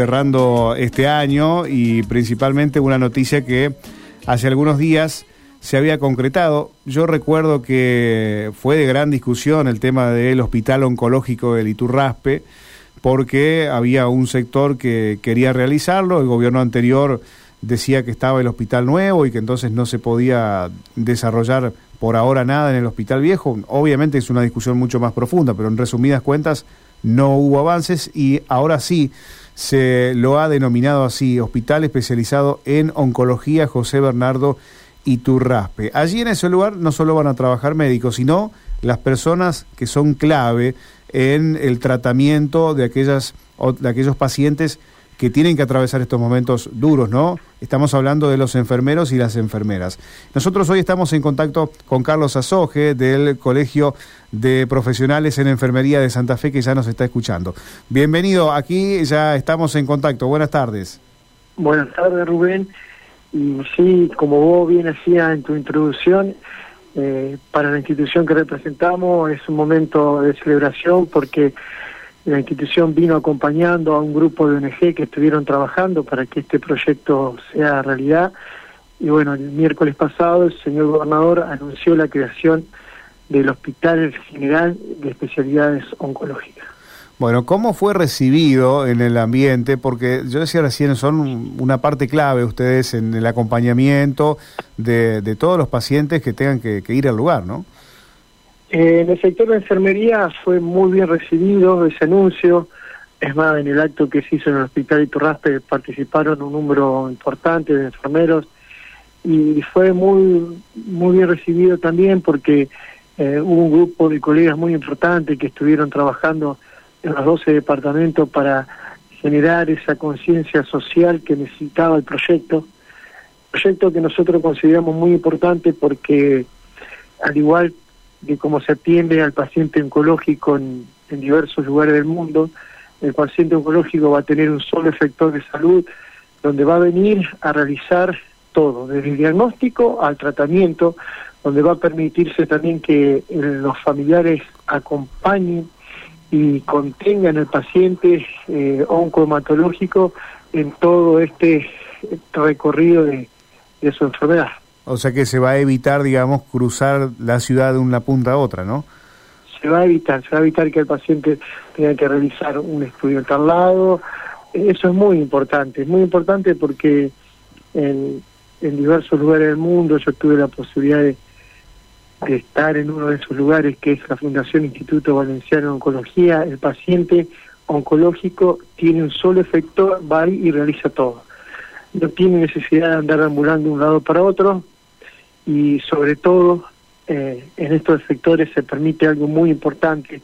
cerrando este año y principalmente una noticia que hace algunos días se había concretado. Yo recuerdo que fue de gran discusión el tema del hospital oncológico del Iturraspe, porque había un sector que quería realizarlo, el gobierno anterior decía que estaba el hospital nuevo y que entonces no se podía desarrollar por ahora nada en el hospital viejo. Obviamente es una discusión mucho más profunda, pero en resumidas cuentas no hubo avances y ahora sí se lo ha denominado así, Hospital Especializado en Oncología José Bernardo Iturraspe. Allí en ese lugar no solo van a trabajar médicos, sino las personas que son clave en el tratamiento de, aquellas, de aquellos pacientes que tienen que atravesar estos momentos duros, ¿no? Estamos hablando de los enfermeros y las enfermeras. Nosotros hoy estamos en contacto con Carlos Azoje del Colegio de Profesionales en Enfermería de Santa Fe que ya nos está escuchando. Bienvenido, aquí ya estamos en contacto. Buenas tardes. Buenas tardes, Rubén. Y sí, como vos bien hacías en tu introducción, eh, para la institución que representamos es un momento de celebración porque la institución vino acompañando a un grupo de ONG que estuvieron trabajando para que este proyecto sea realidad. Y bueno, el miércoles pasado el señor gobernador anunció la creación del Hospital General de Especialidades Oncológicas. Bueno, ¿cómo fue recibido en el ambiente? Porque yo decía recién, son una parte clave ustedes en el acompañamiento de, de todos los pacientes que tengan que ir al lugar, ¿no? Eh, en el sector de enfermería fue muy bien recibido ese anuncio. Es más, en el acto que se hizo en el Hospital Iturraspe participaron un número importante de enfermeros y fue muy muy bien recibido también porque eh, hubo un grupo de colegas muy importantes que estuvieron trabajando en los 12 departamentos para generar esa conciencia social que necesitaba el proyecto. Proyecto que nosotros consideramos muy importante porque al igual de cómo se atiende al paciente oncológico en, diversos lugares del mundo. El paciente oncológico va a tener un solo efector de salud donde va a venir a realizar todo, desde el diagnóstico al tratamiento, donde va a permitirse también que eh, los familiares acompañen y contengan al paciente eh, oncohematológico en todo este recorrido de su enfermedad. O sea que se va a evitar, digamos, cruzar la ciudad de una punta a otra, ¿no? Se va a evitar, se va a evitar que el paciente tenga que realizar un estudio tal lado. Eso es muy importante, es muy importante porque en, diversos lugares del mundo yo tuve la posibilidad de, estar en uno de esos lugares que es la Fundación Instituto Valenciano de Oncología. El paciente oncológico tiene un solo efector, va y realiza todo. No tiene necesidad de andar ambulando de un lado para otro, y sobre todo eh, en estos sectores se permite algo muy importante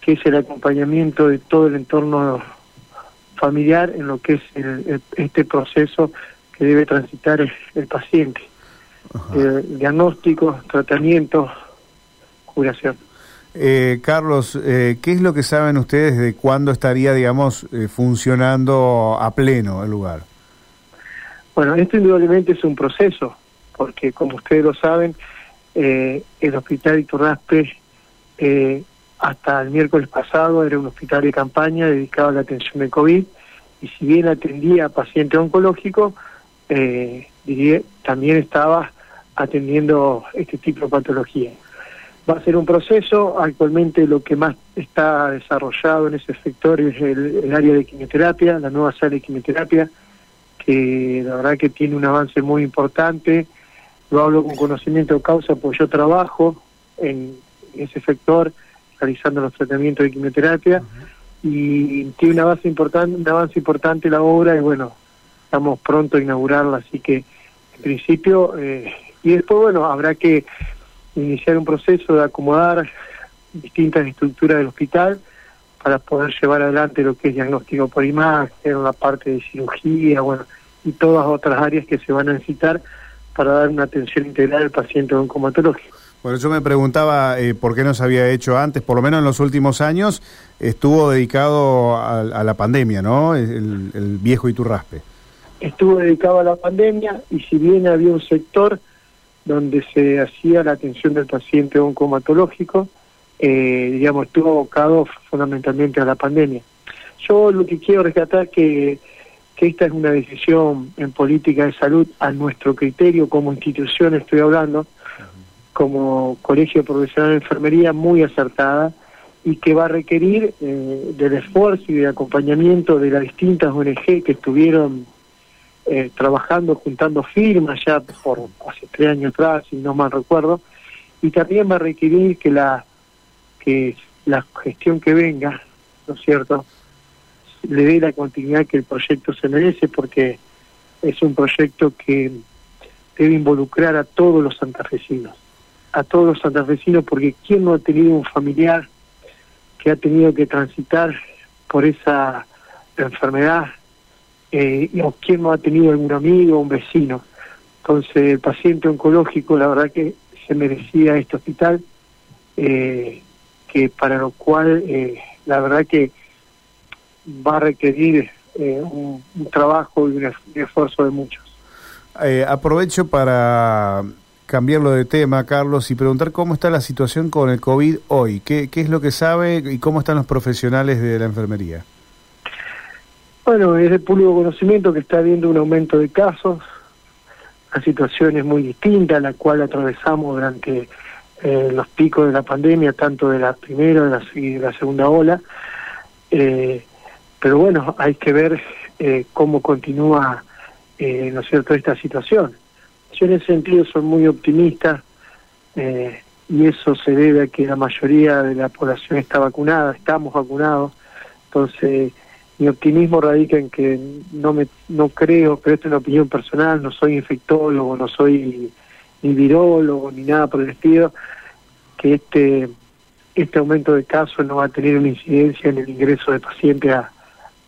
que es el acompañamiento de todo el entorno familiar en lo que es este proceso que debe transitar el, paciente. Eh, diagnóstico, tratamiento, curación. Eh, Carlos, ¿qué es lo que saben ustedes de cuándo estaría, digamos, funcionando a pleno el lugar? Bueno, esto indudablemente es un proceso porque como ustedes lo saben, eh, el hospital Iturraspe eh, hasta el miércoles pasado era un hospital de campaña dedicado a la atención de COVID y si bien atendía a pacientes oncológicos, eh, también estaba atendiendo este tipo de patología. Va a ser un proceso, actualmente lo que más está desarrollado en ese sector es el área de quimioterapia, la nueva sala de quimioterapia, que la verdad que tiene un avance muy importante, lo hablo con conocimiento de causa porque yo trabajo en ese sector realizando los tratamientos de quimioterapia y tiene una base importante, un avance importante la obra y bueno, estamos pronto a inaugurarla, así que en principio, eh, y después bueno, habrá que iniciar un proceso de acomodar distintas estructuras del hospital para poder llevar adelante lo que es diagnóstico por imagen, la parte de cirugía, bueno, y todas otras áreas que se van a necesitar para dar una atención integral al paciente oncomatológico. Bueno, yo me preguntaba eh, por qué no se había hecho antes, por lo menos en los últimos años, estuvo dedicado a, la pandemia, ¿no? El, el, viejo Iturraspe. Estuvo dedicado a la pandemia y si bien había un sector donde se hacía la atención del paciente oncomatológico, eh, digamos, estuvo abocado fundamentalmente a la pandemia. Yo lo que quiero rescatar que que esta es una decisión en política de salud a nuestro criterio como institución, estoy hablando, como colegio profesional de enfermería muy acertada y que va a requerir eh, del esfuerzo y de acompañamiento de las distintas ONG que estuvieron eh, trabajando, juntando firmas ya por hace tres años atrás, si no mal recuerdo, y también va a requerir que la que la gestión que venga, ¿no es cierto?, le dé la continuidad que el proyecto se merece porque es un proyecto que debe involucrar a todos los santafesinos, a todos los santafesinos porque ¿quién no ha tenido un familiar que ha tenido que transitar por esa enfermedad? Eh, o quién no ha tenido algún amigo un vecino. Entonces el paciente oncológico la verdad que se merecía este hospital, eh, que para lo cual eh, la verdad que va a requerir eh, un, trabajo y un, esfuerzo de muchos. Eh, aprovecho para cambiarlo de tema, Carlos, y preguntar cómo está la situación con el COVID hoy. ¿Qué, qué es lo que sabe y cómo están los profesionales de la enfermería? Bueno, es de público conocimiento que está habiendo un aumento de casos. La situación es muy distinta a la cual atravesamos durante eh, los picos de la pandemia, tanto de la primera y de la segunda ola. Eh, pero bueno, hay que ver eh, cómo continúa, eh, ¿no es cierto?, esta situación. Yo en ese sentido soy muy optimista eh, y eso se debe a que la mayoría de la población está vacunada, estamos vacunados, entonces mi optimismo radica en que no me no creo, pero esto es una opinión personal, no soy infectólogo, no soy ni virólogo ni nada por el estilo, que este este aumento de casos no va a tener una incidencia en el ingreso de pacientes a,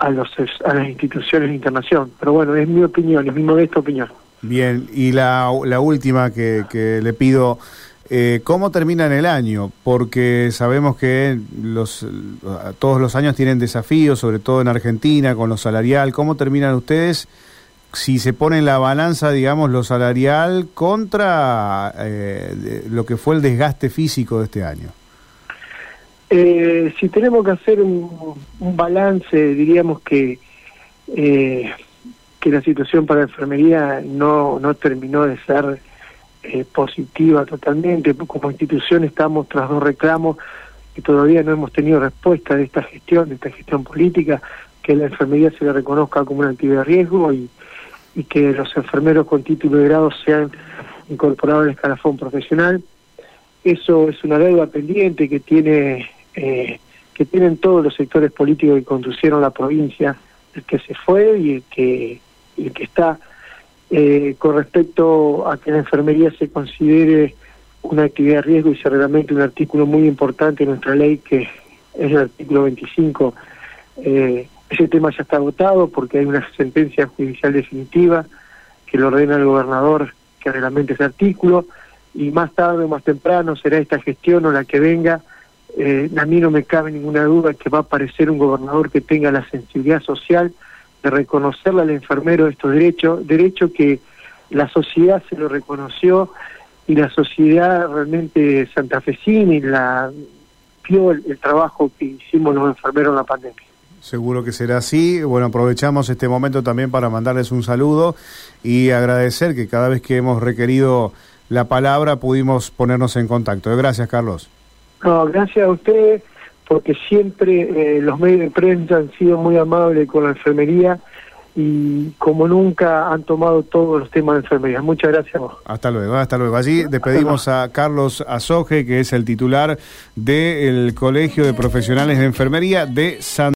a, los, a las instituciones de internación. Pero bueno, es mi opinión, es mi modesta opinión. Bien, y la, la última que, que le pido, eh, ¿cómo termina en el año? Porque sabemos que los, todos los años tienen desafíos, sobre todo en Argentina, con lo salarial. ¿Cómo terminan ustedes? Si se pone en la balanza, digamos, lo salarial contra eh, lo que fue el desgaste físico de este año. Eh, si tenemos que hacer un, balance, diríamos que eh, que la situación para la enfermería no, no terminó de ser eh, positiva totalmente. Como institución estamos tras dos reclamos y todavía no hemos tenido respuesta de esta gestión, de esta gestión política, que la enfermería se le reconozca como una actividad de riesgo y, y que los enfermeros con título de grado sean incorporados al escalafón profesional. Eso es una deuda pendiente que tiene eh, que tienen todos los sectores políticos que conducieron la provincia, el que se fue y el que, el que está. Eh, con respecto a que la enfermería se considere una actividad de riesgo y se reglamente un artículo muy importante en nuestra ley que es el artículo 25. Eh, ese tema ya está agotado porque hay una sentencia judicial definitiva que lo ordena el gobernador que reglamente ese artículo y más tarde o más temprano será esta gestión o la que venga eh, a mí no me cabe ninguna duda que va a aparecer un gobernador que tenga la sensibilidad social de reconocerle al enfermero estos derechos, derecho que la sociedad se lo reconoció y la sociedad realmente santafesina y la vio el, trabajo que hicimos los enfermeros en la pandemia. Seguro que será así. Bueno, aprovechamos este momento también para mandarles un saludo y agradecer que cada vez que hemos requerido la palabra pudimos ponernos en contacto. Gracias, Carlos. No, gracias a usted, porque siempre eh, los medios de prensa han sido muy amables con la enfermería y como nunca han tomado todos los temas de enfermería. Muchas gracias. Hasta luego, hasta luego. Allí despedimos a Carlos Azoje, que es el titular del Colegio de Profesionales de Enfermería de San